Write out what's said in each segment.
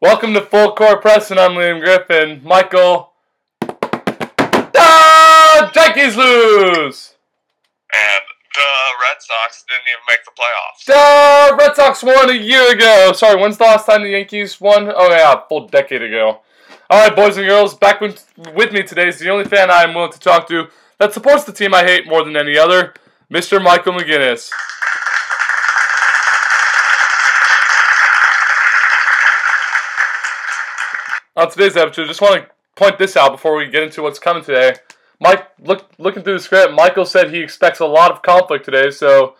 Welcome to Full Court Press, and I'm Liam Griffin. Michael. Ah, Yankees lose! And the Red Sox didn't even make the playoffs. Duh, Red Sox won a year ago. Sorry, when's the last time the Yankees won? Oh, yeah, a full decade ago. All right, boys and girls, back with, with me today is the only fan I am willing to talk to that supports the team I hate more than any other, Mr. Michael McGinnis. On today's episode, just want to point this out before we get into what's coming today. Mike, look, looking through the script, Michael said he expects a lot of conflict today, so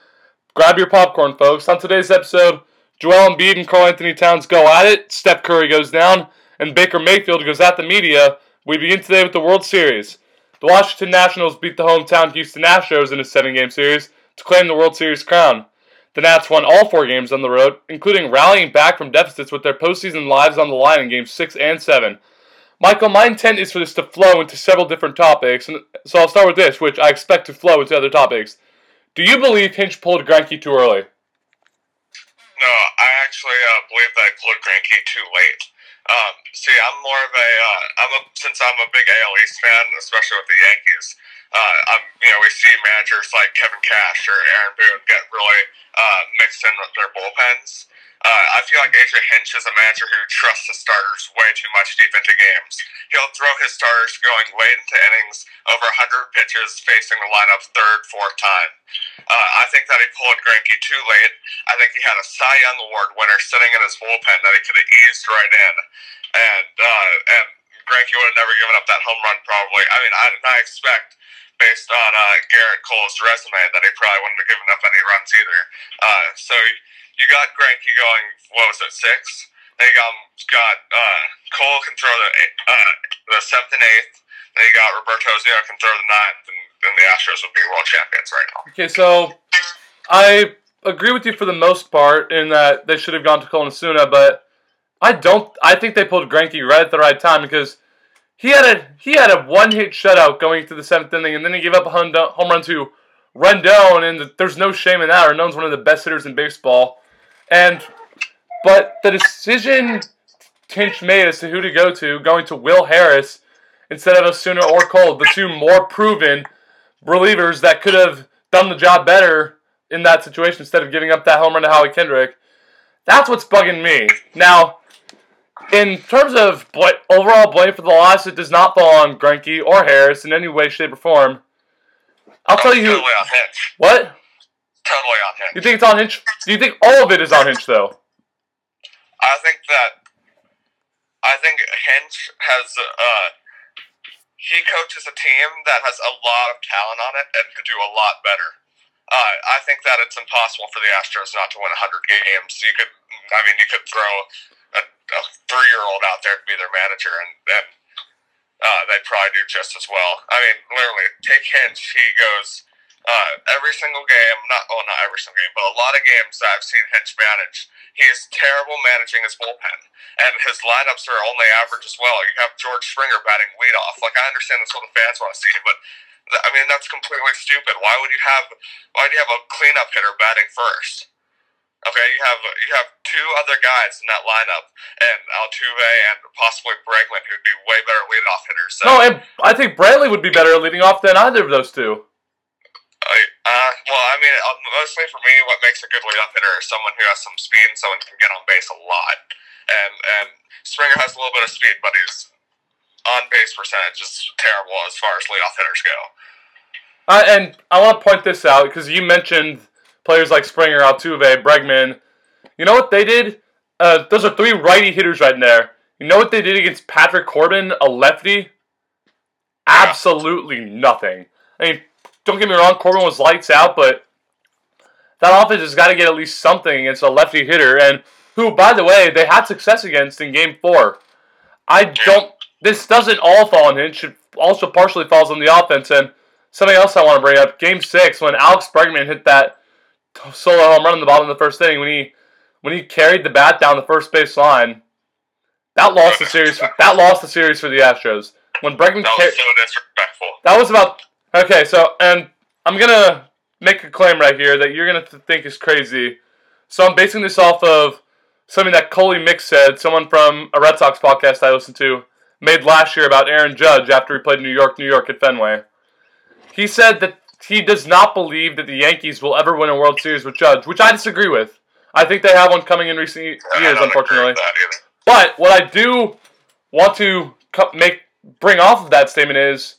grab your popcorn, folks. On today's episode, Joel Embiid and Karl-Anthony Towns go at it, Steph Curry goes down, and Baker Mayfield goes at the media. We begin today with the World Series. The Washington Nationals beat the hometown Houston Astros in a seven-game series to claim the World Series crown. The Nats won all four games on the road, including rallying back from deficits with their postseason lives on the line in games 6 and 7. Michael, my intent is for this to flow into several different topics, and so I'll start with this, which I expect to flow into other topics. Do you believe Hinch pulled Greinke too early? No, I actually uh, believe that I pulled Greinke too late. Um, see, I'm more of a, uh, I'm a, since I'm a big AL East fan, especially with the Yankees, uh, I'm, you know, we see managers like Kevin Cash or Aaron Boone get really uh, mixed in with their bullpens. Uh, I feel like AJ Hinch is a manager who trusts the starters way too much deep into games. He'll throw his starters going late into innings, over 100 pitches, facing the lineup third, fourth time. Uh, I think that he pulled Greinke too late. I think he had a Cy Young Award winner sitting in his bullpen that he could have eased right in, and uh, and Greinke would have never given up that home run probably. I mean, I, I expect based on uh, Gerrit Cole's resume that he probably wouldn't have given up any runs either. Uh, so you got Greinke going, what was it, six? They got, got uh, Cole can throw the uh, the seventh and eighth. Then you got Roberto Osuna can throw the ninth, and then the Astros would be world champions right now. Okay, so I agree with you for the most part in that they should have gone to Cole and Osuna, but I don't. I think they pulled Greinke right at the right time because he had a he had a one hit shutout going to the seventh inning, and then he gave up a home run to Rendon, and there's no shame in that. Rendon's one of the best hitters in baseball, and but the decision Hinch made as to who to go to, going to Will Harris instead of Osuna or Cole, the two more proven relievers that could have done the job better in that situation instead of giving up that home run to Howie Kendrick. That's what's bugging me. Now, in terms of bl- overall blame for the loss, it does not fall on Greinke or Harris in any way, shape, or form. I'll tell you who. Totally on Hinch. What? Totally on Hinch. You think it's on Hinch? Do you think all of it is on Hinch, though? I think that I think Hinch has uh he coaches a team that has a lot of talent on it and could do a lot better. Uh, I think that it's impossible for the Astros not to win 100 games. You could, I mean, you could throw a, a three-year-old out there to be their manager, and, and uh, they'd probably do just as well. I mean, literally, take Hinch. He goes uh, every single game, not well, not every single game, but a lot of games that I've seen Hinch manage. He's terrible managing his bullpen, and his lineups are only average as well. You have George Springer batting leadoff. Like I understand that's what the fans want to see, but th- I mean that's completely stupid. Why would you have why do you have a cleanup hitter batting first? Okay, you have you have two other guys in that lineup, and Altuve and possibly Bregman, who'd be way better leadoff hitters. So, No, and I think Bradley would be better leading off than either of those two. I- uh, well, I mean, uh, mostly for me, what makes a good leadoff hitter is someone who has some speed and someone who can get on base a lot. And and Springer has a little bit of speed, but his on base percentage is terrible as far as leadoff hitters go. Uh, and I want to point this out because you mentioned players like Springer, Altuve, Bregman. You know what they did? Uh, those are three righty hitters right there. You know what they did against Patrick Corbin, a lefty? Absolutely nothing. I mean, don't get me wrong, Corbin was lights out, but that offense has got to get at least something against a lefty hitter, and who, by the way, they had success against in Game Four. I don't. This doesn't all fall on him. Should also partially falls on the offense. And something else I want to bring up: Game Six, when Alex Bregman hit that solo home run in the bottom of the first inning, when he when he carried the bat down the first base line, that lost the series. For, that lost the series for the Astros. When Bregman That car- was so disrespectful. that was about okay. So, and I'm gonna make a claim right here that you're gonna think is crazy. So I'm basing this off of something that Coley Mick said, someone from a Red Sox podcast I listened to, made last year about Aaron Judge after he played New York, New York at Fenway. He said that he does not believe that the Yankees will ever win a World Series with Judge, which I disagree with. I think they have one coming in recent years, unfortunately. But what I do want to make bring off of that statement is,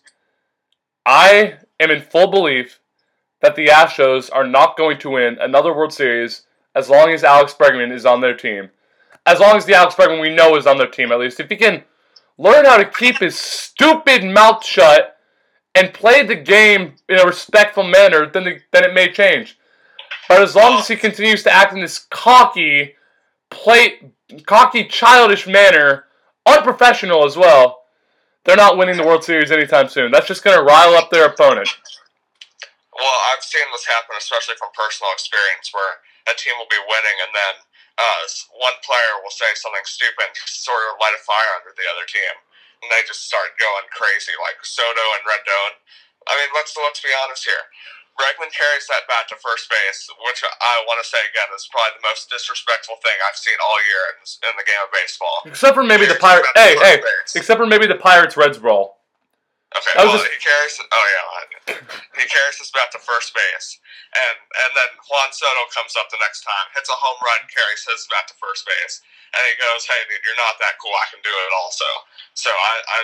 I am in full belief that the Astros are not going to win another World Series as long as Alex Bregman is on their team. As long as the Alex Bregman we know is on their team, at least. If he can learn how to keep his stupid mouth shut and play the game in a respectful manner, then, the, then it may change. But as long as he continues to act in this cocky, play, cocky, childish manner, unprofessional as well, they're not winning the World Series anytime soon. That's just going to rile up their opponent. Well, I've seen this happen, especially from personal experience, where a team will be winning and then uh, one player will say something stupid, sort of light a fire under the other team, and they just start going crazy, like Soto and Rendon. I mean, let's let's be honest here. Bregman carries that bat to first base, which I want to say again is probably the most disrespectful thing I've seen all year in, in the game of baseball. Except for maybe the Pirates. Hey, hey. Base. Except for maybe the Pirates Reds brawl. Okay, well, just... he carries. Oh yeah, he carries his bat to first base, and and then Juan Soto comes up the next time, hits a home run, carries his bat to first base, and he goes, "Hey, dude, you're not that cool. I can do it also." So I, I,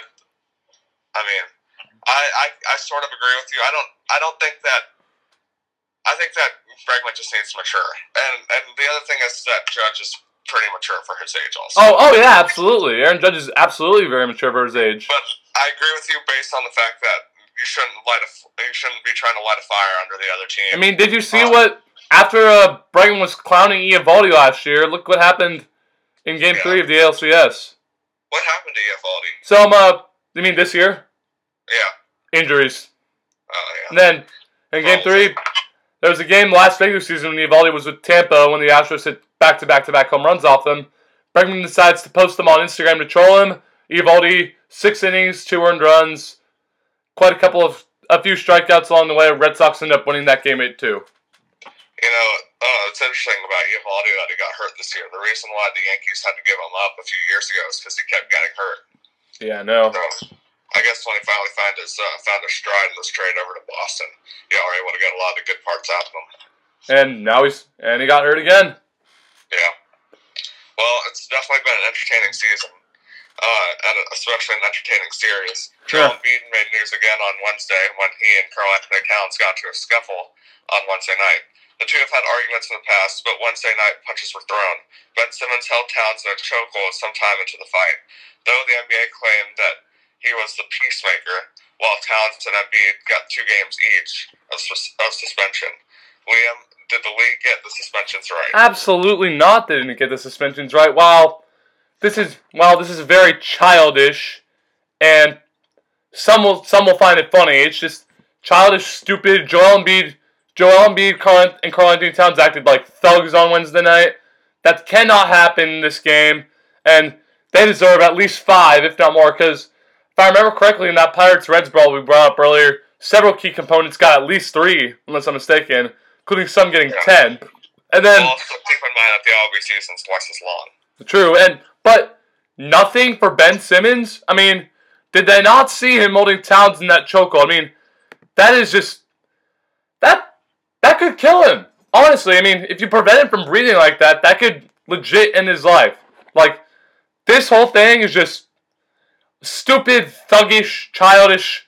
I mean, I, I, I sort of agree with you. I don't, I don't think that. I think that Bregman just needs to mature, and and the other thing is that Judge is pretty mature for his age, also. Oh, oh yeah, absolutely. Aaron Judge is absolutely very mature for his age. But I agree with you based on the fact that you shouldn't light a you shouldn't be trying to light a fire under the other team. I mean, did you see um, what after uh, Bregman was clowning Eovaldi last year? Look what happened in Game yeah. Three of the ALCS. What happened to Eovaldi? So, um, uh, you mean this year? Yeah. Injuries. Oh yeah. And then in Game Three, there was a game last Vegas season when Eovaldi was with Tampa when the Astros hit back to back to back home runs off them. Bregman decides to post them on Instagram to troll him. Eovaldi six innings, two earned runs, quite a couple of a few strikeouts along the way. Red Sox end up winning that game eight two. You know, uh, it's interesting about Eovaldi that he got hurt this year. The reason why the Yankees had to give him up a few years ago is because he kept getting hurt. Yeah, no. So, I guess when he finally found his uh, found a stride in this trade over to Boston, he already would have got a lot of the good parts out of him. And now he's and he got hurt again. Yeah. Well, it's definitely been an entertaining season uh, and especially an entertaining series. Joel Embiid made news again on Wednesday when he and Karl-Anthony Towns got to a scuffle on Wednesday night. The two have had arguments in the past, but Wednesday night punches were thrown. Ben Simmons held Towns in a chokehold sometime into the fight, though the NBA claimed that he was the peacemaker, while Townsend and Embiid got two games each of, of suspension. Liam, did the league get the suspensions right? Absolutely not. They didn't get the suspensions right. While this is while this is very childish, and some will some will find it funny. It's just childish, stupid. Joel Embiid, Joel Embiid, Karl, and Karl-Anthony Towns acted like thugs on Wednesday night. That cannot happen in this game, and they deserve at least five, if not more. Because if I remember correctly, in that Pirates Reds brawl we brought up earlier, several key components got at least three, unless I'm mistaken, including some getting yeah. ten. And then also keep in mind that the MLB season's twice as long. True, and but nothing for Ben Simmons. I mean, did they not see him holding Towns in that chokehold? I mean, that is just that that could kill him. Honestly, I mean, if you prevent him from breathing like that, that could legit end his life. Like this whole thing is just stupid, thuggish, childish,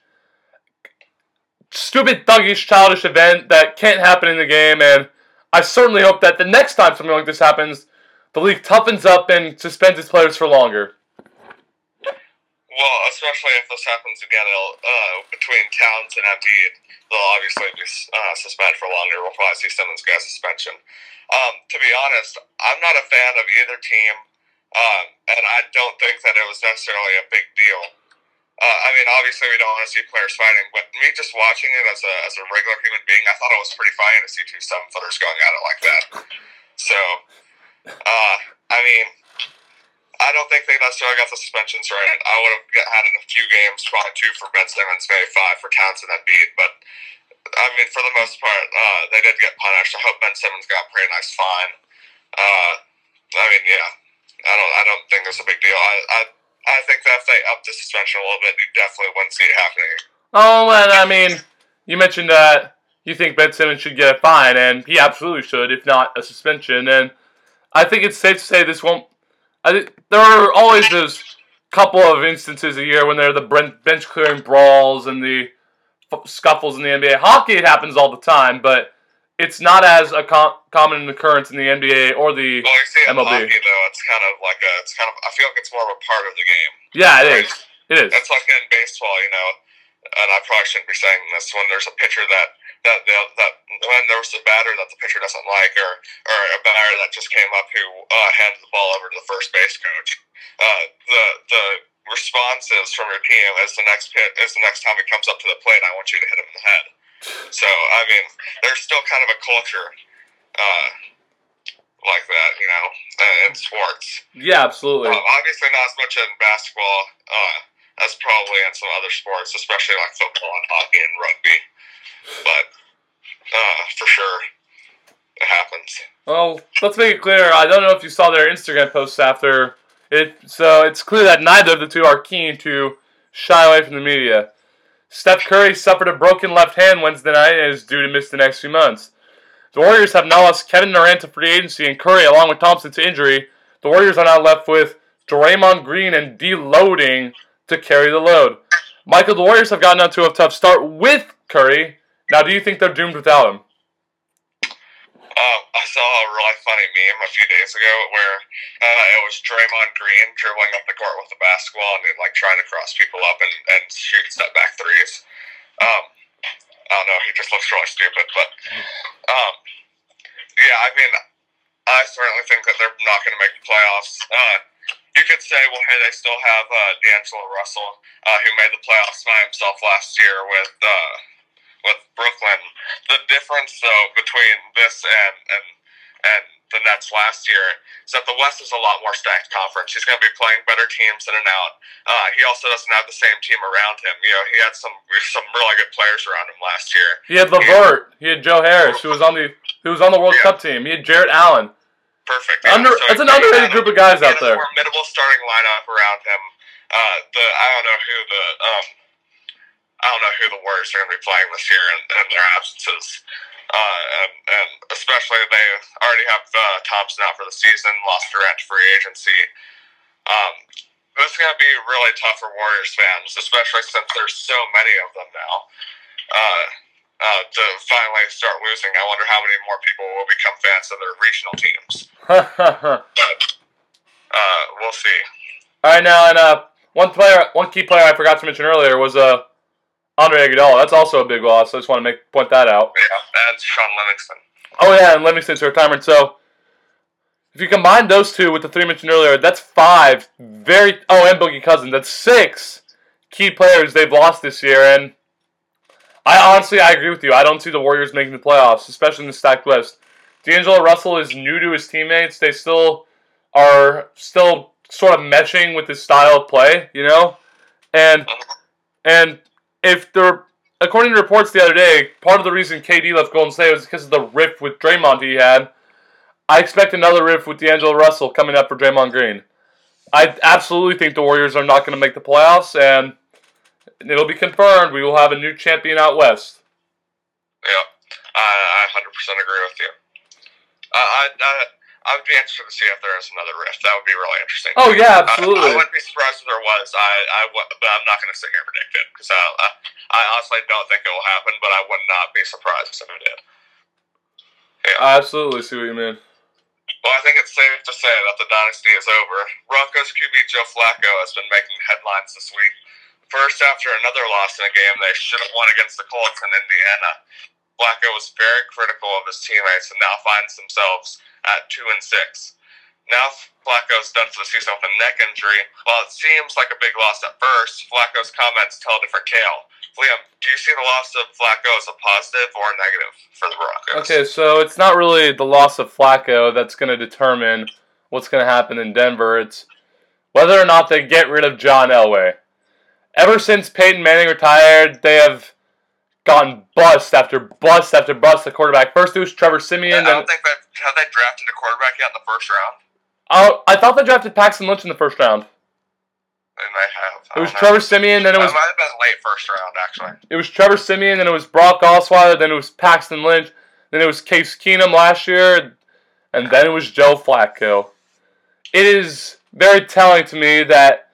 stupid, thuggish, childish event that can't happen in the game. And I certainly hope that the next time something like this happens, the league toughens up and suspends its players for longer. Well, especially if this happens again uh, between Towns and Embiid, they'll obviously be uh, suspended for longer. We'll probably see Simmons get a suspension. Um, to be honest, I'm not a fan of either team, um, and I don't think that it was necessarily a big deal. Uh, I mean, obviously, we don't want to see players fighting, but me just watching it as a, as a regular human being, I thought it was pretty funny to see two seven footers going at it like that. So, uh, I mean, I don't think they necessarily got the suspensions right. I would have had it a few games, probably two for Ben Simmons, maybe five for Townsend and Embiid. But I mean, for the most part, uh, they did get punished. I hope Ben Simmons got a pretty nice fine. Uh, I mean, yeah, I don't. I don't think it's a big deal. I, I, I think that if they up the suspension a little bit, you definitely wouldn't see it happening. Oh, and I mean, you mentioned that you think Ben Simmons should get a fine, and he absolutely should, if not a suspension. And I think it's safe to say this won't. I think there are always those couple of instances a year when there are the bench clearing brawls and the scuffles in the NBA. Hockey, it happens all the time, but it's not as a com- common an occurrence in the NBA or the well, you see in MLB. Hockey, though, it's kind of like a, it's kind of. I feel like it's more of a part of the game. Yeah, it is. It is. It's like in baseball, you know. And I probably shouldn't be saying this when there's a pitcher that that that when there's a batter that the pitcher doesn't like, or or a batter that just came up who uh, handed the ball over to the first base coach. Uh, the the responses from your team as the next pit as the next time it comes up to the plate, I want you to hit him in the head. So I mean, there's still kind of a culture uh, like that, you know, uh, in sports. Yeah, absolutely. Um, obviously, not as much in basketball uh, as probably in some other sports, especially like football and hockey and rugby. But uh, for sure, it happens. Well, let's make it clear. I don't know if you saw their Instagram posts after it, so it's clear that neither of the two are keen to shy away from the media. Steph Curry suffered a broken left hand Wednesday night and is due to miss the next few months. The Warriors have now lost Kevin Durant to free agency and Curry, along with Thompson, to injury. The Warriors are now left with Draymond Green and D'Angelo to carry the load. Michael, the Warriors have gotten out to a tough start with Curry. Now, do you think they're doomed without him? Um, I saw a really funny meme a few days ago where uh, it was Draymond Green dribbling up the court with a basketball and then, like trying to cross people up and, and shoot step back threes. Um, I don't know, he just looks really stupid, but um, yeah, I mean, I certainly think that they're not going to make the playoffs. Uh, you could say, well, hey, they still have uh, D'Angelo Russell, uh, who made the playoffs by himself last year with. Uh, with Brooklyn. The difference, though, between this and and and the Nets last year is that the West is a lot more stacked conference. He's going to be playing better teams in and out. Uh, he also doesn't have the same team around him. You know, he had some some really good players around him last year. He had LeVert. He had Joe Harris, who was on the who was on the World yeah. Cup team. He had Jarrett Allen. Perfect. Yeah. Under, so it's an underrated group of guys out there. Formidable starting lineup around him. Uh, the I don't know who the um, I don't know who the Warriors are going to be playing this year and, and their absences. Uh, and, and especially they already have uh, Thompson out for the season, lost Durant to free agency. Um, this is going to be really tough for Warriors fans, especially since there's so many of them now. Uh, uh, to finally start losing, I wonder how many more people will become fans of their regional teams. but uh, we'll see. All right, now and uh, one player, one key player I forgot to mention earlier was uh Andre Iguodala. That's also a big loss. I just want to make point that out. Yeah, and Shaun Livingston. Oh yeah, and Livingston's retirement. So if you combine those two with the three mentioned earlier, that's five very. Oh, and Boogie Cousins. That's six key players they've lost this year. And I honestly, I agree with you. I don't see the Warriors making the playoffs, especially in the stacked West. D'Angelo Russell is new to his teammates. They still are still sort of meshing with his style of play, you know, and and if they're according to reports the other day, part of the reason KD left Golden State was because of the rift with Draymond he had. I expect another rift with D'Angelo Russell coming up for Draymond Green. I absolutely think the Warriors are not going to make the playoffs, and it'll be confirmed. We will have a new champion out west. Yeah, I, I 100% agree with you. I, I, I would be interested to see if there is another rift. That would be really interesting. Oh yeah, absolutely. I, I wouldn't be surprised if there was. I, I but I'm not going to sit here and predict it because I, I, I, honestly don't think it will happen. But I would not be surprised if it did. Yeah. I absolutely see what you mean. Well, I think it's safe to say that the dynasty is over. Broncos QB Joe Flacco has been making headlines this week. First, after another loss in a game they should have won against the Colts in Indiana, Flacco was very critical of his teammates and now finds themselves at two and six. Now Flacco's done for the season with a neck injury. While it seems like a big loss at first, Flacco's comments tell a different tale. Liam, do you see the loss of Flacco as a positive or a negative for the Broncos? Okay, so it's not really the loss of Flacco that's going to determine what's going to happen in Denver. It's whether or not they get rid of John Elway. Ever since Peyton Manning retired, they have gotten bust after bust after bust the quarterback. First it was Trevor Siemian. I don't think that have they drafted a quarterback yet in the first round. I, I thought they drafted Paxton Lynch in the first round. They have. It was know. Trevor Siemian, then it was It might have been late first round, actually. it was Trevor Siemian, then it was Brock Osweiler, then it was Paxton Lynch, then it was Case Keenum last year, and then it was Joe Flacco. It is very telling to me that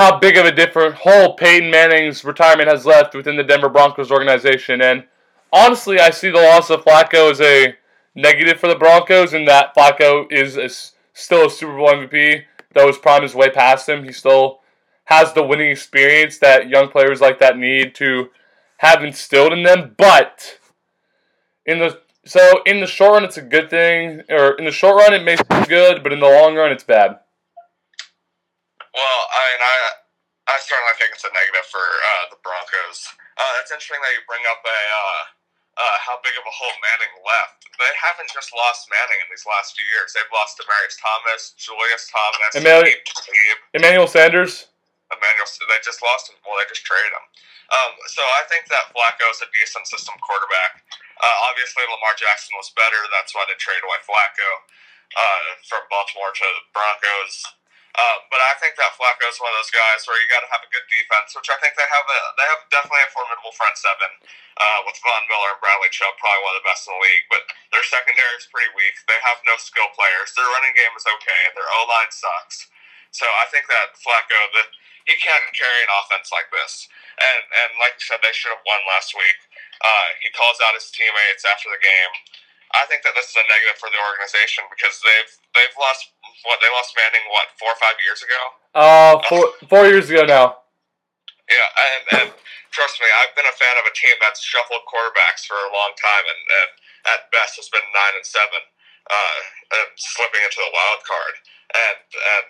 how big of a different hole Peyton Manning's retirement has left within the Denver Broncos organization. And honestly, I see the loss of Flacco as a negative for the Broncos, in that Flacco is a still a Super Bowl MVP, though his prime is way past him. He still has the winning experience that young players like that need to have instilled in them. But in the so in the short run, it's a good thing, or in the short run, it may seem good, but in the long run, it's bad. Well, I mean, I I certainly think it's a negative for uh, the Broncos. Uh, it's interesting that you bring up a uh, uh, how big of a hole Manning left. They haven't just lost Manning in these last few years. They've lost Demaryius Thomas, Julius Thomas, Emmanuel- Emmanuel Sanders. Emmanuel. They just lost him. Well, they just traded him. Um, so I think that Flacco is a decent system quarterback. Uh, obviously, Lamar Jackson was better. That's why they traded away Flacco uh, from Baltimore to the Broncos. Uh, but I think that Flacco is one of those guys where you got to have a good defense, which I think they have. A, they have definitely a formidable front seven uh, with Von Miller and Bradley Chubb, probably one of the best in the league. But their secondary is pretty weak. They have no skill players. Their running game is okay. Their O line sucks. So I think that Flacco, that he can't carry an offense like this. And and like you said, they should have won last week. Uh, he calls out his teammates after the game. I think that this is a negative for the organization because they've they've lost what they lost Manning what four or five years ago. Uh, four four years ago now. Yeah, and, and trust me, I've been a fan of a team that's shuffled quarterbacks for a long time, and, and at best has been nine and seven, uh, and slipping into the wild card. And and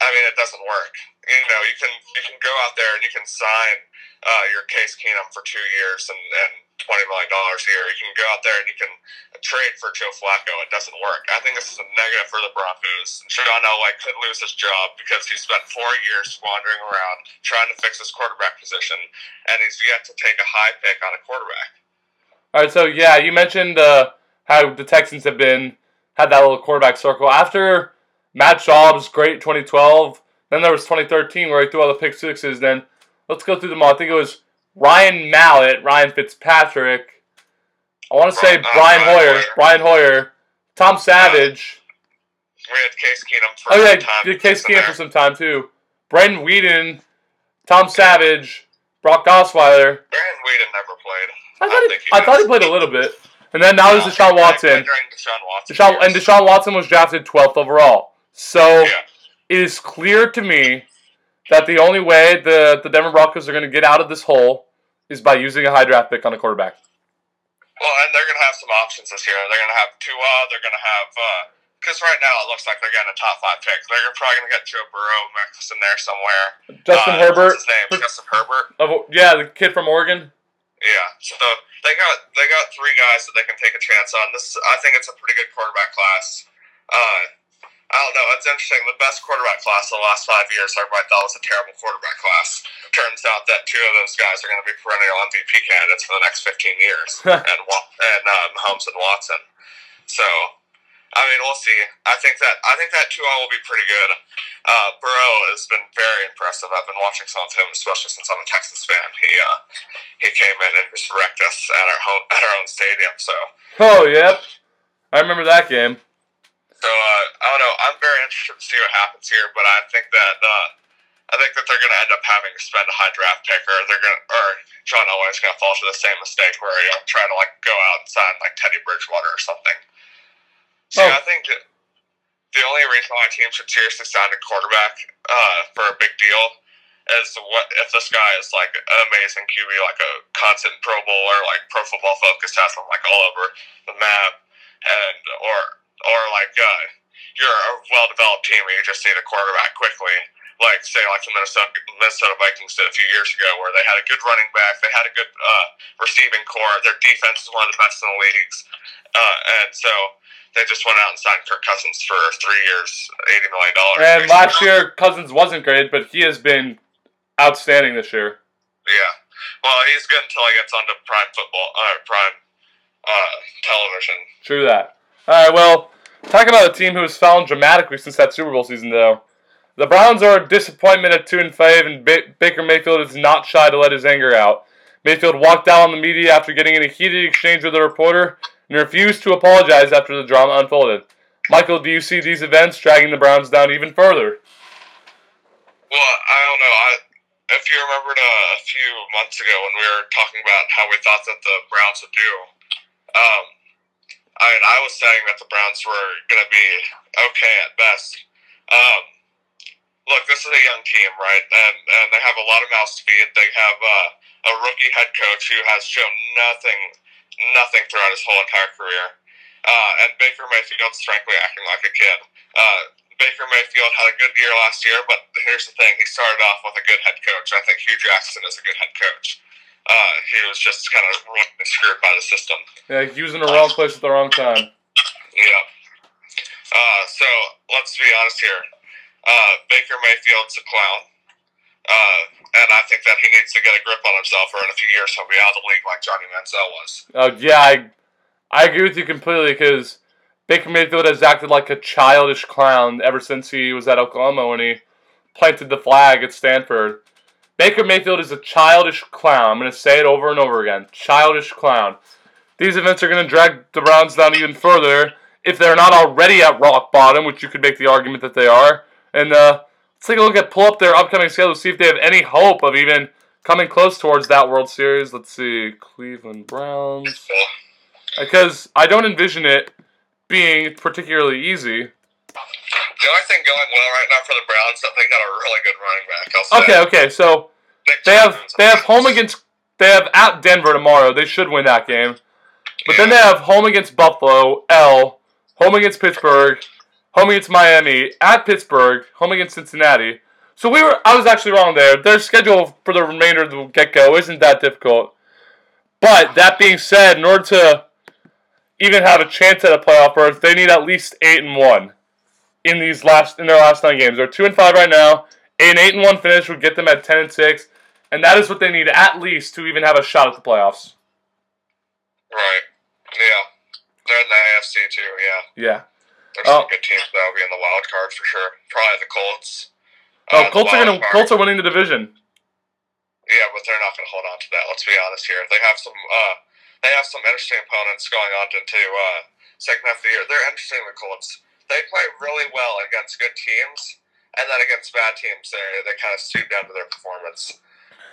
I mean, it doesn't work. You know, you can you can go out there and you can sign uh, your Case Keenum for two years and, and twenty million dollars year. You can go out there and you can trade for Joe Flacco. It doesn't work. I think this is a negative for the Broncos. John Elway could lose his job because he spent four years wandering around trying to fix his quarterback position, and he's yet to take a high pick on a quarterback. All right, so yeah, you mentioned uh, how the Texans have been had that little quarterback circle after Matt Schaub's great 2012. Then there was 2013 where he threw all the pick sixes. Then let's go through them all. I think it was Ryan Mallett, Ryan Fitzpatrick. I want to say Uh, Brian Brian Hoyer, Hoyer. Brian Hoyer, Tom Savage. We had Case Keenum for Oh yeah, some time. did Case Keenum there. for some time too. Brandon Weeden, Tom Savage, Brock Osweiler. Brandon Weeden never played. I thought, he, he I thought he played a little bit. And then now there's No, Deshaun Watson. Deshaun Watson. Deshaun, and. Deshaun Watson was drafted 12th overall. So Yeah. it is clear to me that the only way the, the Denver Broncos are going to get out of this hole is by using a high draft pick on a quarterback. Well, and they're going to have some options this year. They're going to have Tua. They're going to have because right now it looks like they're getting a top five pick. They're probably going to get Joe Burrow mixed in there somewhere. Justin Uh, Herbert. What's his name? Justin Herbert. Oh, yeah, the kid from Oregon. Yeah. So they got they got three guys that they can take a chance on. This I think it's a pretty good quarterback class. Uh, I don't know. It's interesting. The best quarterback class in the last five years, everybody thought was a terrible quarterback class. Turns out that two of those guys are going to be perennial MVP candidates for the next 15 years, and and uh, Mahomes and Watson. So, I mean, we'll see. I think that I think that Tua will be pretty good. Uh, Burrow has been very impressive. I've been watching some of him, especially since I'm a Texas fan. He uh, he came in and just wrecked us at our home at our own stadium. So. Oh, yep. I remember that game. So uh, I don't know. I'm very interested to see what happens here, but I think that uh, I think that they're going to end up having to spend a high draft pick, or they're going, or John Elway's going to fall to the same mistake where he'll try to like go out and sign like Teddy Bridgewater or something. So Oh. I think the only reason why a team should seriously sign a quarterback uh, for a big deal is what if this guy is like an amazing QB, like a constant Pro Bowler, like Pro Football Focus has him like all over the map, and or or like uh, you're a well developed team and you just need a quarterback quickly. Like say like the Minnesota Minnesota Vikings did a few years ago, where they had a good running back, they had a good uh, receiving corps, their defense is one of the best in the leagues, uh, and so they just went out and signed Kirk Cousins for three years, eighty million dollars. And last year, Cousins wasn't great, but he has been outstanding this year. yeah. Well, he's good until he gets onto prime football, uh, prime uh, television. True that. All right, well, Talking about a team who has fallen dramatically since that Super Bowl season, though. The Browns are a disappointment at two and five, and ba- Baker Mayfield is not shy to let his anger out. Mayfield walked out on the media after getting in a heated exchange with a reporter and refused to apologize after the drama unfolded. Michael, do you see these events dragging the Browns down even further? Well, I don't know. I, if you remembered uh, a few months ago when we were talking about how we thought that the Browns would do, um, I mean, I was saying that the Browns were going to be okay at best. Um, look, this is a young team, right? And and they have a lot of mouths to feed. They have uh, a rookie head coach who has shown nothing, nothing throughout his whole entire career. Uh, and Baker Mayfield's frankly acting like a kid. Uh, Baker Mayfield had a good year last year, but here's the thing: he started off with a good head coach. I think Hue Jackson is a good head coach. Uh, he was just kind of ruined and screwed by the system. Yeah, he was in the wrong place at the wrong time. Yeah. Uh, so let's be honest here. Uh, Baker Mayfield's a clown. Uh, and I think that he needs to get a grip on himself, or in a few years he'll be out of the league like Johnny Manziel was. Uh, yeah, I, I agree with you completely because Baker Mayfield has acted like a childish clown ever since he was at Oklahoma when he planted the flag at Stanford. Baker Mayfield is a childish clown. I'm going to say it over and over again. Childish clown. These events are going to drag the Browns down even further if they're not already at rock bottom, which you could make the argument that they are. And uh, let's take a look at pull up their upcoming schedule, to see if they have any hope of even coming close towards that World Series. Let's see, Cleveland Browns. Because I don't envision it being particularly easy. The only thing going well right now for the Browns is that they got a really good running back. Okay, okay, so Nick they have they have home against they have at Denver tomorrow. They should win that game. But then they have home against Buffalo, L, home against Pittsburgh, home against Miami, at Pittsburgh, home against Cincinnati. So we were I was actually wrong there. Their schedule for the remainder of the get go isn't that difficult. But that being said, in order to even have a chance at a playoff berth, they need at least eight and one in these last in their last nine games. They're two and five right now. An eight and one finish would get them at ten and six, and that is what they need at least to even have a shot at the playoffs. Right. Yeah. They're in the AFC too. Yeah. Yeah. There's Oh. some good teams that'll be in the wild card for sure. Probably the Colts. Oh, Uh, Colts are gonna card. Colts are winning the division. Yeah, but they're not going to hold on to that. Let's be honest here. They have some. Uh, they have some interesting opponents going on into uh, second half of the year. They're interesting. The Colts. They play really well against good teams, and then against bad teams, they they kind of stoop down to their performance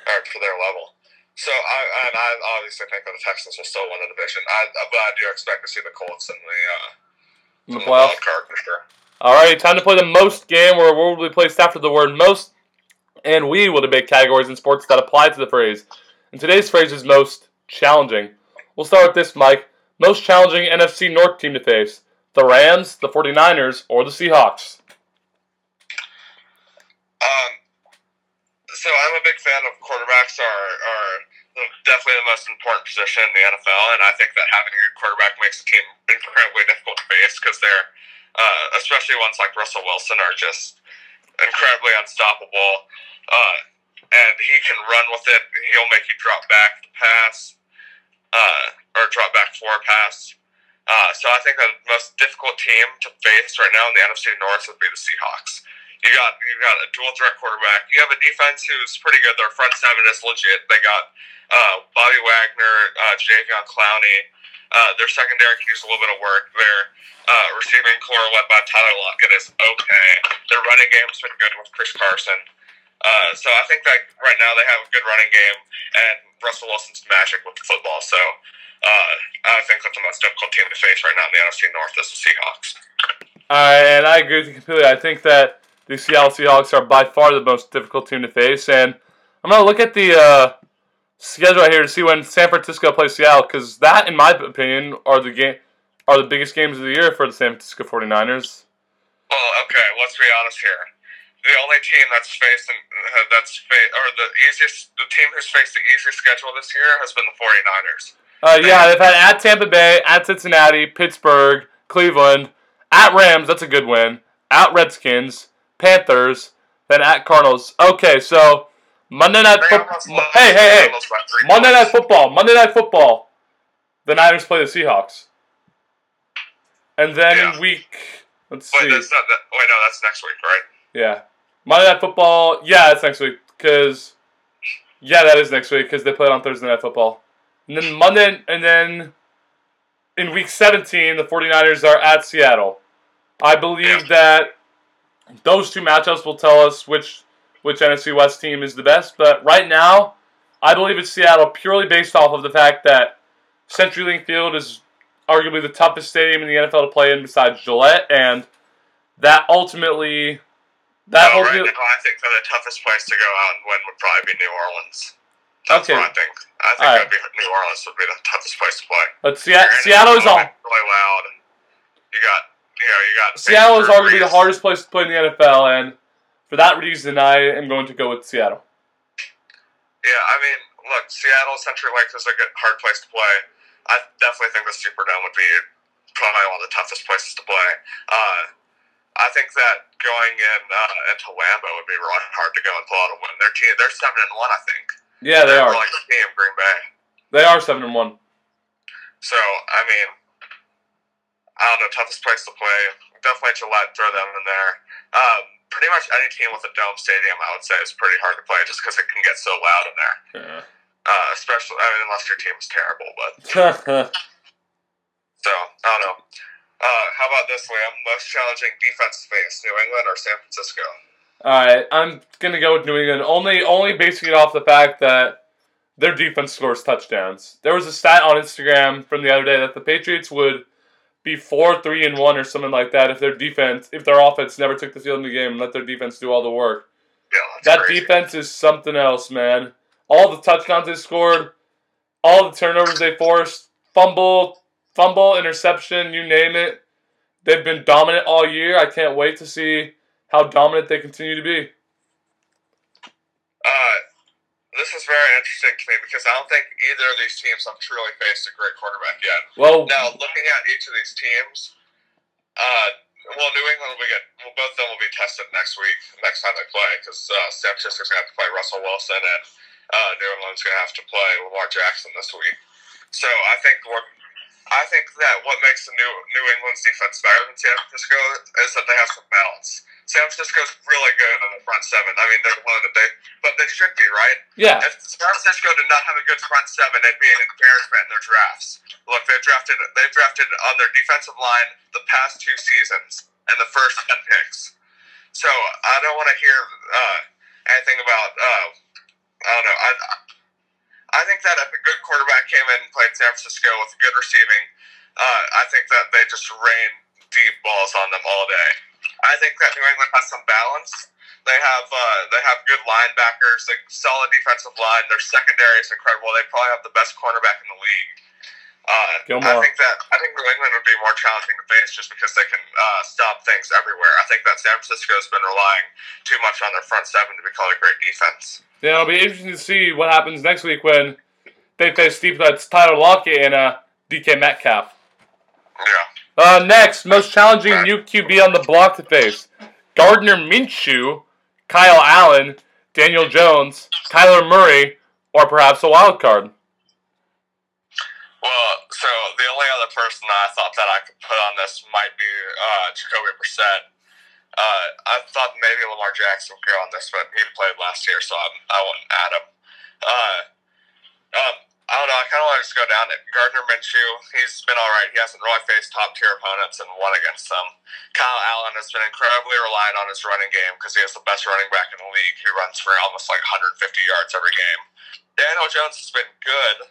or to their level. So I and I obviously think that the Texans will still win the division. I but I do expect to see the Colts in the uh, In the wild card for sure. All right, time to play the most game, where a word will be placed after the word most, and we will debate categories in sports that apply to the phrase. And today's phrase is most challenging. We'll start with this, Mike. Most challenging NFC North team to face: the Rams, the 49ers, or the Seahawks. Um, so I'm a big fan of quarterbacks are are definitely the most important position in the NFL, and I think that having a good quarterback makes a team incredibly difficult to face because they're, uh, especially ones like Russell Wilson, are just incredibly unstoppable. Uh, and he can run with it. He'll make you drop back to pass, uh, or drop back for a pass. Uh, so I think the most difficult team to face right now in the NFC North would be the Seahawks. You got you got a dual threat quarterback. You have a defense who's pretty good. Their front seven is legit. They got uh, Bobby Wagner, uh, Jadeveon Clowney. Uh, their secondary can use a little bit of work. Their uh, receiving corps led by Tyler Lockett is okay. Their running game's been good with Chris Carson. Uh, so I think that right now they have a good running game, and Russell Wilson's magic with the football. So uh, I think that the most difficult team to face right now in the NFC North is the Seahawks. Uh, and I agree with you completely. I think that the Seattle Seahawks are by far the most difficult team to face. And I'm going to look at the uh, schedule right here to see when San Francisco plays Seattle, because that, in my opinion, are the game are the biggest games of the year for the San Francisco 49ers. Well, okay, let's be honest here. The only team that's faced that's fa- or the easiest the team who's faced the easiest schedule this year has been the 49ers. Uh, yeah, they've had at Tampa Bay, at Cincinnati, Pittsburgh, Cleveland, at Rams. That's a good win. At Redskins, Panthers, then at Cardinals. Okay, so Monday Night Football. Hey, hey, hey! Monday Night. Football. Monday Night Football. The Niners play the Seahawks. And then Yeah. week, let's Wait, see. that's not. That, wait, no, that's next week, right? Yeah. Monday Night Football. Yeah, it's next week. Because, yeah, that is next week because they play it on Thursday Night Football. And then Monday, and then in week 17, the 49ers are at Seattle. I believe that those two matchups will tell us which which NFC West team is the best. But right now, I believe it's Seattle purely based off of the fact that CenturyLink Field is arguably the toughest stadium in the NFL to play in besides Gillette, and that ultimately that right ultimately now, I think that the toughest place to go out and win would probably be New Orleans. That's Okay. what I think. I think be New Orleans would be the toughest place to play. but Se- Seattle is all really loud. You got, you know, you got. Seattle is arguably the hardest place to play in the NFL, and for that reason, I am going to go with Seattle. Yeah, I mean, look, Seattle Century Link is a good, hard place to play. I definitely think the Superdome would be probably one of the toughest places to play. Uh, I think that going in uh, into Lambeau would be really hard to go and pull out a win. Their team, they're seven and one, I think. Yeah, they are. really team, Green Bay. They are seven and one. So I mean, I don't know, toughest place to play. Definitely Gillette, throw them in there. Um, pretty much any team with a dome stadium, I would say, is pretty hard to play just because it can get so loud in there. Yeah. Uh, especially, I mean, unless your team is terrible, but. So I don't know. Uh, how about this, Liam? Most challenging defense face: New England or San Francisco? All right, I'm gonna go with New England. Only, only basing it off the fact that their defense scores touchdowns. There was a stat on Instagram from the other day that the Patriots would be four, three, and one or something like that if their defense, if their offense never took the field in the game and let their defense do all the work. Yeah, That crazy. defense is something else, man. All the touchdowns they scored, all the turnovers they forced, fumble, fumble, interception, you name it. They've been dominant all year. I can't wait to see how dominant they continue to be. Uh, this is very interesting to me because I don't think either of these teams have truly faced a great quarterback yet. Well, Now, looking at each of these teams, uh, well, New England will get, well, both of them will be tested next week, next time they play, because uh, San Francisco's going to have to play Russell Wilson, and uh, New England's going to have to play Lamar Jackson this week. So I think what I think that what makes the New New England's defense better than San Francisco is that they have some balance. San Francisco's really good in the front seven. I mean, they're loaded, they but they should be right. yeah, If San Francisco did not have a good front seven, they'd be an embarrassment in their drafts. Look, they've drafted they've drafted on their defensive line the past two seasons and the first ten picks. So I don't want to hear uh, anything about uh, I don't know. I I think that if a good quarterback came in and played San Francisco with good receiving, uh, I think that they just rain deep balls on them all day. I think that New England has some balance. They have uh, they have good linebackers, a solid defensive line. Their secondary is incredible. They probably have the best cornerback in the league. Uh, I think that I think New England would be more challenging to face just because they can uh, stop things everywhere. I think that San Francisco's been relying too much on their front seven to be called a great defense. yeah, it'll be interesting to see what happens next week when they face Steve that's Tyler Lockett and uh, DK Metcalf. Yeah. Uh, next, most challenging new QB on the block to face: Gardner Minshew, Kyle Allen, Daniel Jones, Kyler Murray, or perhaps a wild card. Well, so the only other person I thought that I could put on this might be uh, Jacoby Brissett. Uh, I thought maybe Lamar Jackson would go on this, but he played last year, so I'm, I wouldn't add him. Uh, um, I don't know. I kind of want to just go down it. Gardner Minshew, he's been all right. He hasn't really faced top tier opponents and won against them. Kyle Allen has been incredibly reliant on his running game because he has the best running back in the league He runs for almost like 150 yards every game. Daniel Jones has been good,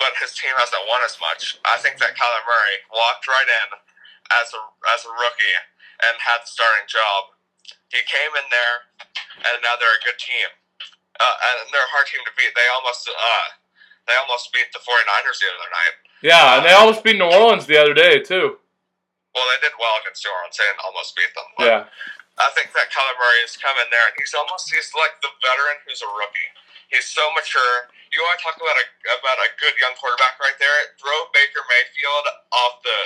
but his team hasn't won as much. I think that Kyler Murray walked right in as a as a rookie and had the starting job. He came in there, and now they're a good team. Uh, and they're a hard team to beat. They almost uh, they almost beat the 49ers the other night. Yeah, and they almost beat New Orleans the other day too. Well, they did well against New Orleans and almost beat them. Yeah, I think that Kyler Murray is coming there, and he's almost he's like the veteran who's a rookie. He's so mature. You want to talk about a about a good young quarterback right there? Throw Baker Mayfield off the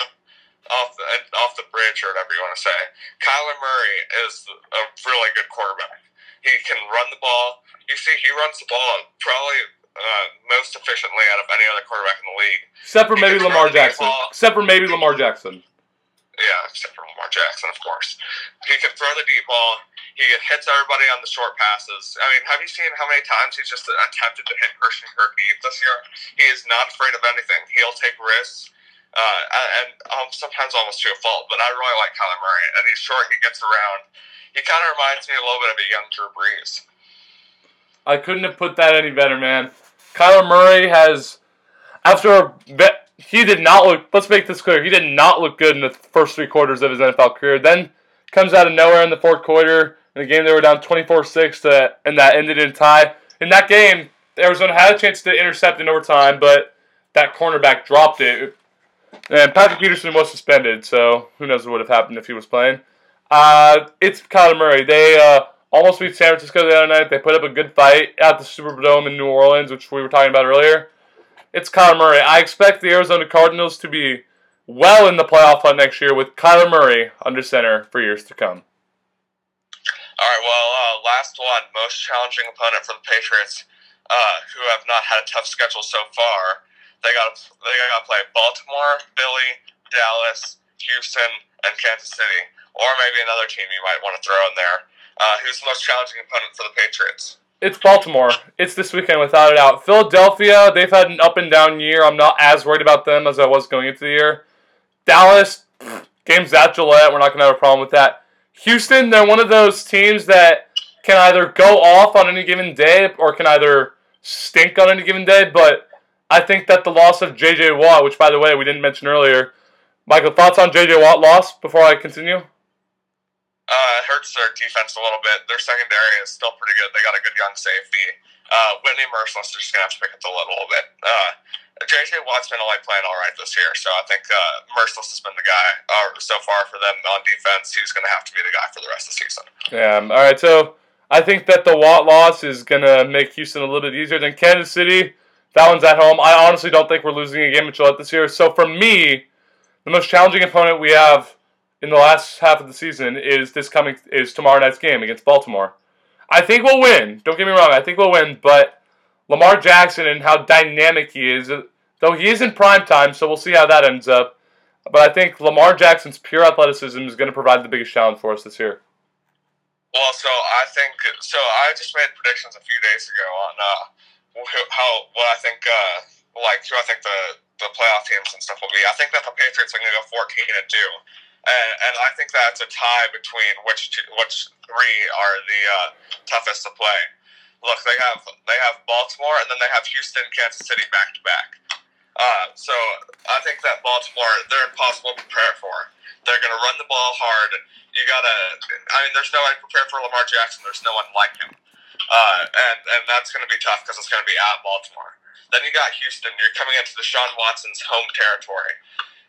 off the off the bridge or whatever you want to say. Kyler Murray is a really good quarterback. He can run the ball. You see, he runs the ball probably uh, most efficiently out of any other quarterback in the league. except for maybe He Lamar Jackson. ball. Except for maybe Lamar Jackson. Yeah, except for Lamar Jackson, of course. He can throw the deep ball. He hits everybody on the short passes. I mean, have you seen how many times he's just attempted to hit Christian Kirk deep this year? He is not afraid of anything. He'll take risks. Uh, and um, sometimes almost to a fault, but I really like Kyler Murray. And he's short, he gets around. He kind of reminds me a little bit of a young Drew Brees. I couldn't have put that any better, man. Kyler Murray has, after he did not look. Let's make this clear. He did not look good in the first three quarters of his NFL career. Then comes out of nowhere in the fourth quarter in a game they were down 24-6 to, and that ended in a tie. In that game, Arizona had a chance to intercept in overtime, but that cornerback dropped it. And Patrick Peterson was suspended, so who knows what would have happened if he was playing. Uh, it's Kyler Murray. They uh, almost beat San Francisco the other night. They put up a good fight at the Superdome in New Orleans, which we were talking about earlier. It's Kyler Murray. I expect the Arizona Cardinals to be well in the playoff hunt next year with Kyler Murray under center for years to come. All right, well, uh, last one, most challenging opponent for the Patriots, uh, who have not had a tough schedule so far. They got they got to play Baltimore, Philly, Dallas, Houston, and Kansas City, or maybe another team you might want to throw in there. Uh, who's the most challenging opponent for the Patriots? It's Baltimore. It's this weekend without a doubt. Philadelphia, they've had an up and down year. I'm not as worried about them as I was going into the year. Dallas, games at Gillette, we're not going to have a problem with that. Houston, they're one of those teams that can either go off on any given day or can either stink on any given day. But I think that the loss of J.J. Watt, which by the way we didn't mention earlier, Michael, thoughts on J.J. Watt loss before I continue? Uh, hurts their defense a little bit. Their secondary is still pretty good. They got a good young safety. Uh, Whitney Mercilus is just gonna have to pick up the little bit. Uh, JJ Watt's been only playing all right this year, so I think uh, Mercilus has been the guy uh, so far for them on defense. He's gonna have to be the guy for the rest of the season. Yeah. All right. So I think that the Watt loss is gonna make Houston a little bit easier than Kansas City. That one's at home. I honestly don't think we're losing a game at Gillette this year. So for me, the most challenging opponent we have in the last half of the season is this coming is tomorrow night's game against Baltimore. I think we'll win. Don't get me wrong. I think we'll win, but Lamar Jackson and how dynamic he is, though he is in prime time, so we'll see how that ends up. But I think Lamar Jackson's pure athleticism is going to provide the biggest challenge for us this year. Well, so I think so. I just made predictions a few days ago on uh, how what I think, uh, like who I think the the playoff teams and stuff will be. I think that the Patriots are going to go fourteen and two and, and I think that's a tie between which two, which three are the uh, toughest to play. Look, they have they have Baltimore, and then they have Houston, Kansas City back to back. Uh, so I think that Baltimore they're impossible to prepare for. They're going to run the ball hard. You gotta. I mean, there's no one to prepare for Lamar Jackson. There's no one like him, uh, and and that's going to be tough because it's going to be at Baltimore. Then you got Houston. You're coming into Deshaun Watson's home territory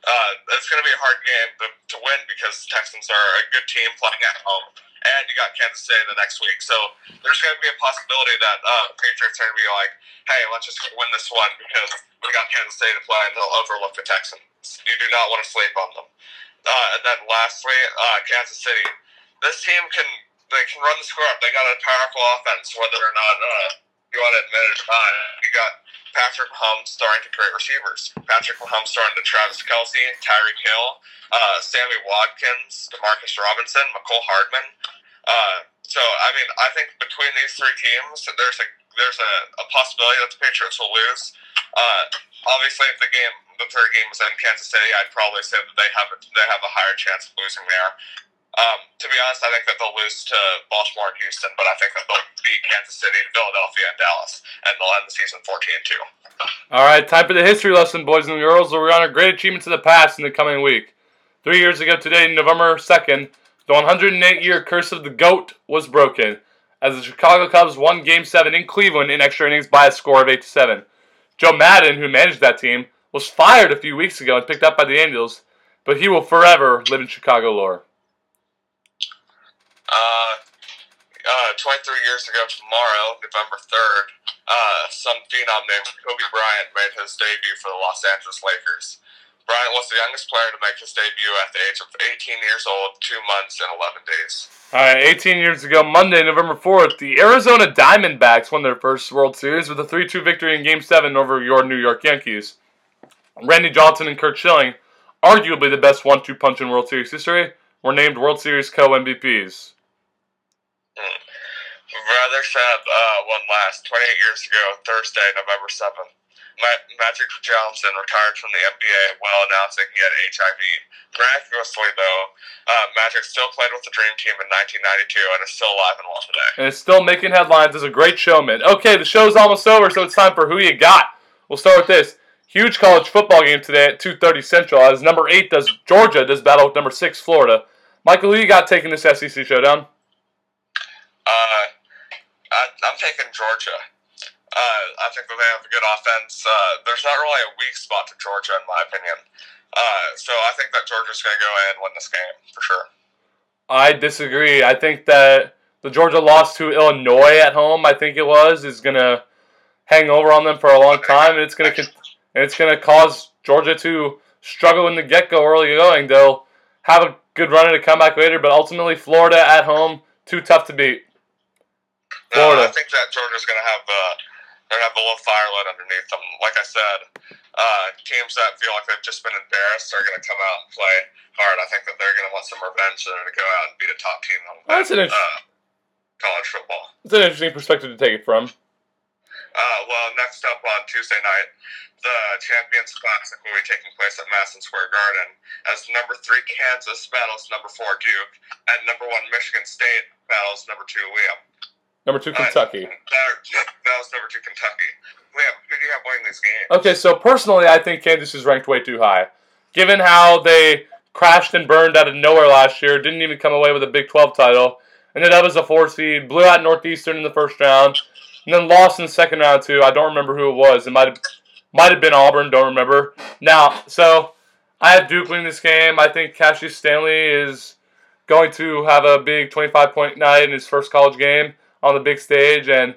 uh, it's going to be a hard game to, win because Texans are a good team playing at home, and you got Kansas City the next week. So there's going to be a possibility that uh, Patriots are going to be like, "Hey, let's just win this one because we got Kansas City to play, and they'll overlook the Texans." You do not want to sleep on them. Uh, and then lastly, uh, Kansas City. This team can they can run the score up. They got a powerful offense, whether or not uh, you want to admit it or not. You got Patrick Mahomes starting to great receivers. Patrick Mahomes starting to Travis Kelce, Tyreek Hill, uh, Sammy Watkins, Demarcus Robinson, Mecole Hardman. Uh, so I mean, I think between these three teams, there's a there's a, a possibility that the Patriots will lose. Uh, obviously, if the game the third game was in Kansas City, I'd probably say that they have they have a higher chance of losing there. Um, to be honest, I think that they'll lose to Baltimore and Houston, but I think that they'll beat Kansas City, Philadelphia, and Dallas, and they'll end the season 14 2. All right, time for the history lesson, boys and girls. We're on a great achievements of the past in the coming week. Three years ago today, November 2nd, the 108 year curse of the GOAT was broken as the Chicago Cubs won Game 7 in Cleveland in extra innings by a score of 8 7. Joe Maddon, who managed that team, was fired a few weeks ago and picked up by the Angels, but he will forever live in Chicago lore. Uh, uh, 23 years ago tomorrow, November 3rd, uh, some phenom named Kobe Bryant made his debut for the Los Angeles Lakers. Bryant was the youngest player to make his debut at the age of 18 years old, 2 months and 11 days. All right, 18 years ago, Monday, November 4th, the Arizona Diamondbacks won their first World Series with a 3 2 victory in Game 7 over your New York Yankees. Randy Johnson and Curt Schilling arguably the best one-two punch in World Series history, were named World Series co-MVPs. Rather sad uh, one last 28 years ago, Thursday, November 7th. Ma- Magic Johnson retired from the NBA while announcing he had HIV. Miraculously, though, uh, Magic still played with the Dream Team in 1992 and is still alive and well today. and is still making headlines as a great showman. Okay, the show's almost over, so it's time for Who You Got. We'll start with this. Huge college football game today at 2.30 Central as number 8 does Georgia does battle with number 6 Florida. Michael, who you got taking this SEC showdown? Uh, I, I'm taking Georgia. Uh, I think that they have a good offense. Uh, there's not really a weak spot to Georgia, in my opinion. Uh, so I think that Georgia's going to go in and win this game for sure. I disagree. I think that the Georgia loss to Illinois at home, I think it was, is going to hang over on them for a long time, and it's going to and it's going to cause Georgia to struggle in the get-go early going. They'll have a good run and a comeback later, but ultimately Florida at home too tough to beat. No, Florida. I think that Georgia's going to have uh, they're going to have a little fire lit underneath them. Like I said, uh, teams that feel like they've just been embarrassed are going to come out and play hard. I think that they're going to want some revenge. And they're going to go out and beat a top team on That's an int- uh, college football. It's an interesting perspective to take it from. Uh, well, next up on Tuesday night, the Champions Classic will be taking place at Madison Square Garden as number three Kansas battles number four Duke, and number one Michigan State battles number two Liam. Uh, number two, Kentucky. That, number two Kentucky. Liam, who do you have winning these games? Okay, so personally, I think Kansas is ranked way too high. Given how they crashed and burned out of nowhere last year, didn't even come away with a Big 12 title, ended up as a four seed, blew out Northeastern in the first round, and then lost in the second round too. I don't remember who it was. It might have might have been Auburn. Don't remember. Now, so I have Duke winning this game. I think Cassius Stanley is going to have a big 25 point night in his first college game on the big stage, and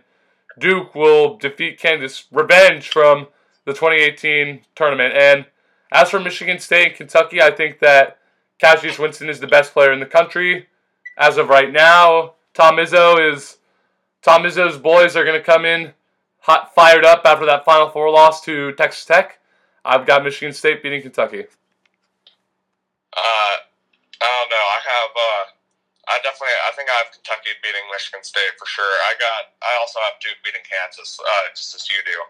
Duke will defeat Kansas. Revenge from the 2018 tournament. And as for Michigan State and Kentucky, I think that Cassius Winston is the best player in the country as of right now. Tom Izzo is Tom Izzo's boys are going to come in hot, fired up after that Final Four loss to Texas Tech. I've got Michigan State beating Kentucky. Uh, I don't know. I have. Uh, I definitely. I think I have Kentucky beating Michigan State for sure. I got. I also have Duke beating Kansas, uh, just as you do.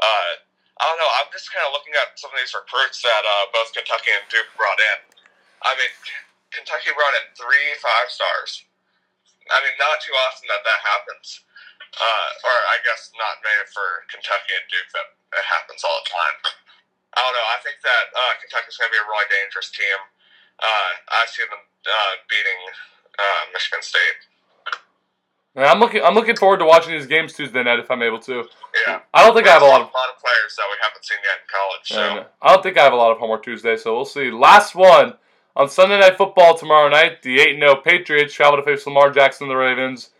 Uh, I don't know. I'm just kind of looking at some of these recruits that uh, both Kentucky and Duke brought in. I mean, Kentucky brought in three five stars. I mean, not too often that that happens. Uh, or I guess not maybe for Kentucky and Duke that it happens all the time. I don't know. I think that uh, Kentucky's going to be a really dangerous team. Uh, I see them beating uh, Michigan State. And I'm looking. I'm looking forward to watching these games Tuesday night if I'm able to. Yeah. I don't think I have a lot of. a lot of players that we haven't seen yet in college. So And I don't think I have a lot of homework Tuesday, so we'll see. Last one on Sunday Night Football tomorrow night. The 8 0 Patriots travel to face Lamar Jackson and the Ravens.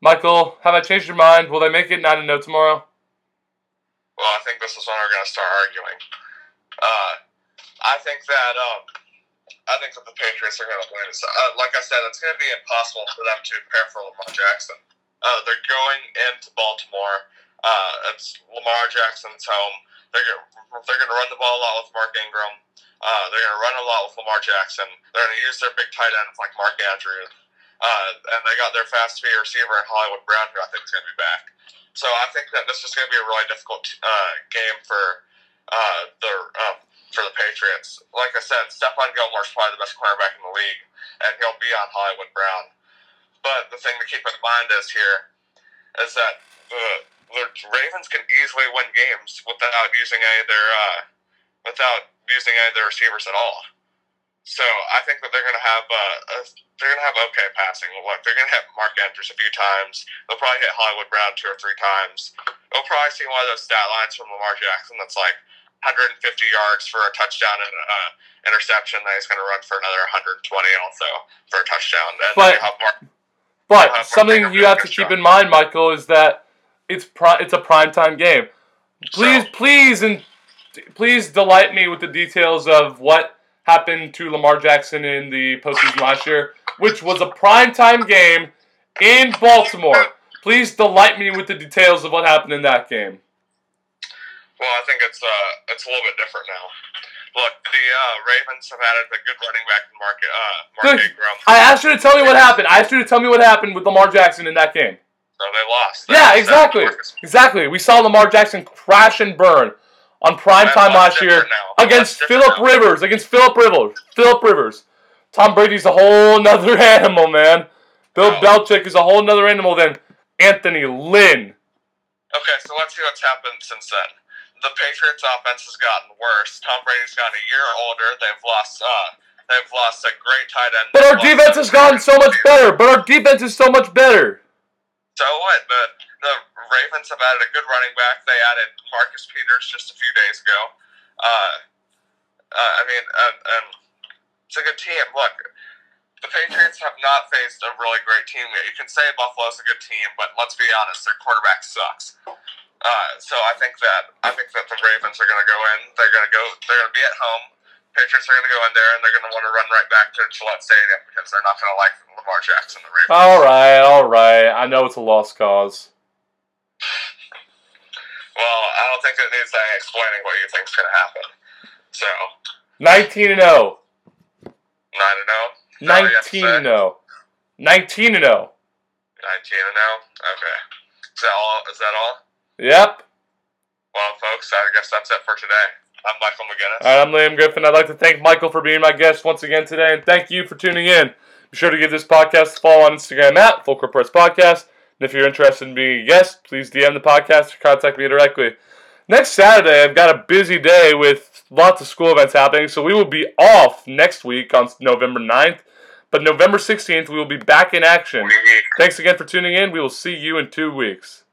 Michael, have I changed your mind? Will they make it 9 0 tomorrow? well, I think this is when we're going to start arguing. Uh, I think that um, I think that the Patriots are going to win. So, uh, like I said, it's going to be impossible for them to prepare for Lamar Jackson. Uh, they're going into Baltimore. Uh, it's Lamar Jackson's home. They're gonna, they're going to run the ball a lot with Mark Ingram. Uh, they're going to run a lot with Lamar Jackson. They're going to use their big tight ends like Mark Andrews. Uh, and they got their fast speed receiver in Hollywood Brown, who I think is going to be back. So I think that this is going to be a really difficult uh, game for the um, for the Patriots. Like I said, Stephon Gilmore's probably the best cornerback in the league, and he'll be on Hollywood Brown. But the thing to keep in mind is here is that the, the Ravens can easily win games without using any of their uh, without using any of their receivers at all. So I think that they're going to have uh, a, they're going to have okay passing. Look, they're going to hit Mark Andrews a few times. They'll probably hit Hollywood Brown two or three times. They'll probably see one of those stat lines from Lamar Jackson that's like 150 yards for a touchdown and uh, interception. Then he's going to run for another 120 also for a touchdown. And But- Mark. But something you have to keep in mind, Michael, is that it's pri- it's a prime time game. Please, So- please, and please delight me with the details of what happened to Lamar Jackson in the postseason last year, which was a prime time game in Baltimore. Please delight me with the details of what happened in that game. Well, I think it's uh, it's a little bit different now. Look, the uh, Ravens have added a good running back in Mark, uh, Mark Good. Ingram. I asked you to tell me what happened. I asked you to tell me what happened with Lamar Jackson in that game. So they lost. They Yeah, exactly. Exactly. We saw Lamar Jackson crash and burn on prime time last year now. against Philip. Rivers. Against Philip Rivers. Philip Rivers. Tom Brady's a whole nother animal, man. Bill No. Belichick is a whole nother animal than Anthony Lynn. Okay, so let's see what's happened since then. The Patriots' offense has gotten worse. Tom Brady's gotten a year older. They've lost. Uh, they've lost a great tight end. But our defense has gotten so much better. But our defense is so much better. So what? The the Ravens have added a good running back. They added Marcus Peters just a few days ago. Uh, uh, I mean, uh, and it's a good team. Look, the Patriots have not faced a really great team yet. You can say Buffalo's a good team, but let's be honest, their quarterback sucks. Uh, so I think that I think that the Ravens are going to go in. They're going to go. They're going to be at home. Patriots are going to go in there and they're going to want to run right back to Gillette Stadium because they're not going to like Lamar Jackson. The Ravens. All right, all right. I know it's a lost cause. Well, I don't think it needs any explaining what you think's going to happen. So, 19 and 0. 9 and 0. Oh, 19 and 0. 19 and 0. 19 and 0. Okay. Is that all? Is that all? Yep. Well, folks, I guess that's it for today. I'm Michael McGinnis. Right, I'm Liam Griffin. I'd like to thank Michael for being my guest once again today, and thank you for tuning in. Be sure to give this podcast a follow on Instagram at Full Court Press Podcast. And if you're interested in being a guest, please DM the podcast or contact me directly. Next Saturday, I've got a busy day with lots of school events happening, so we will be off next week on November 9th. But November 16th, we will be back in action. Thanks again for tuning in. We will see you in two weeks.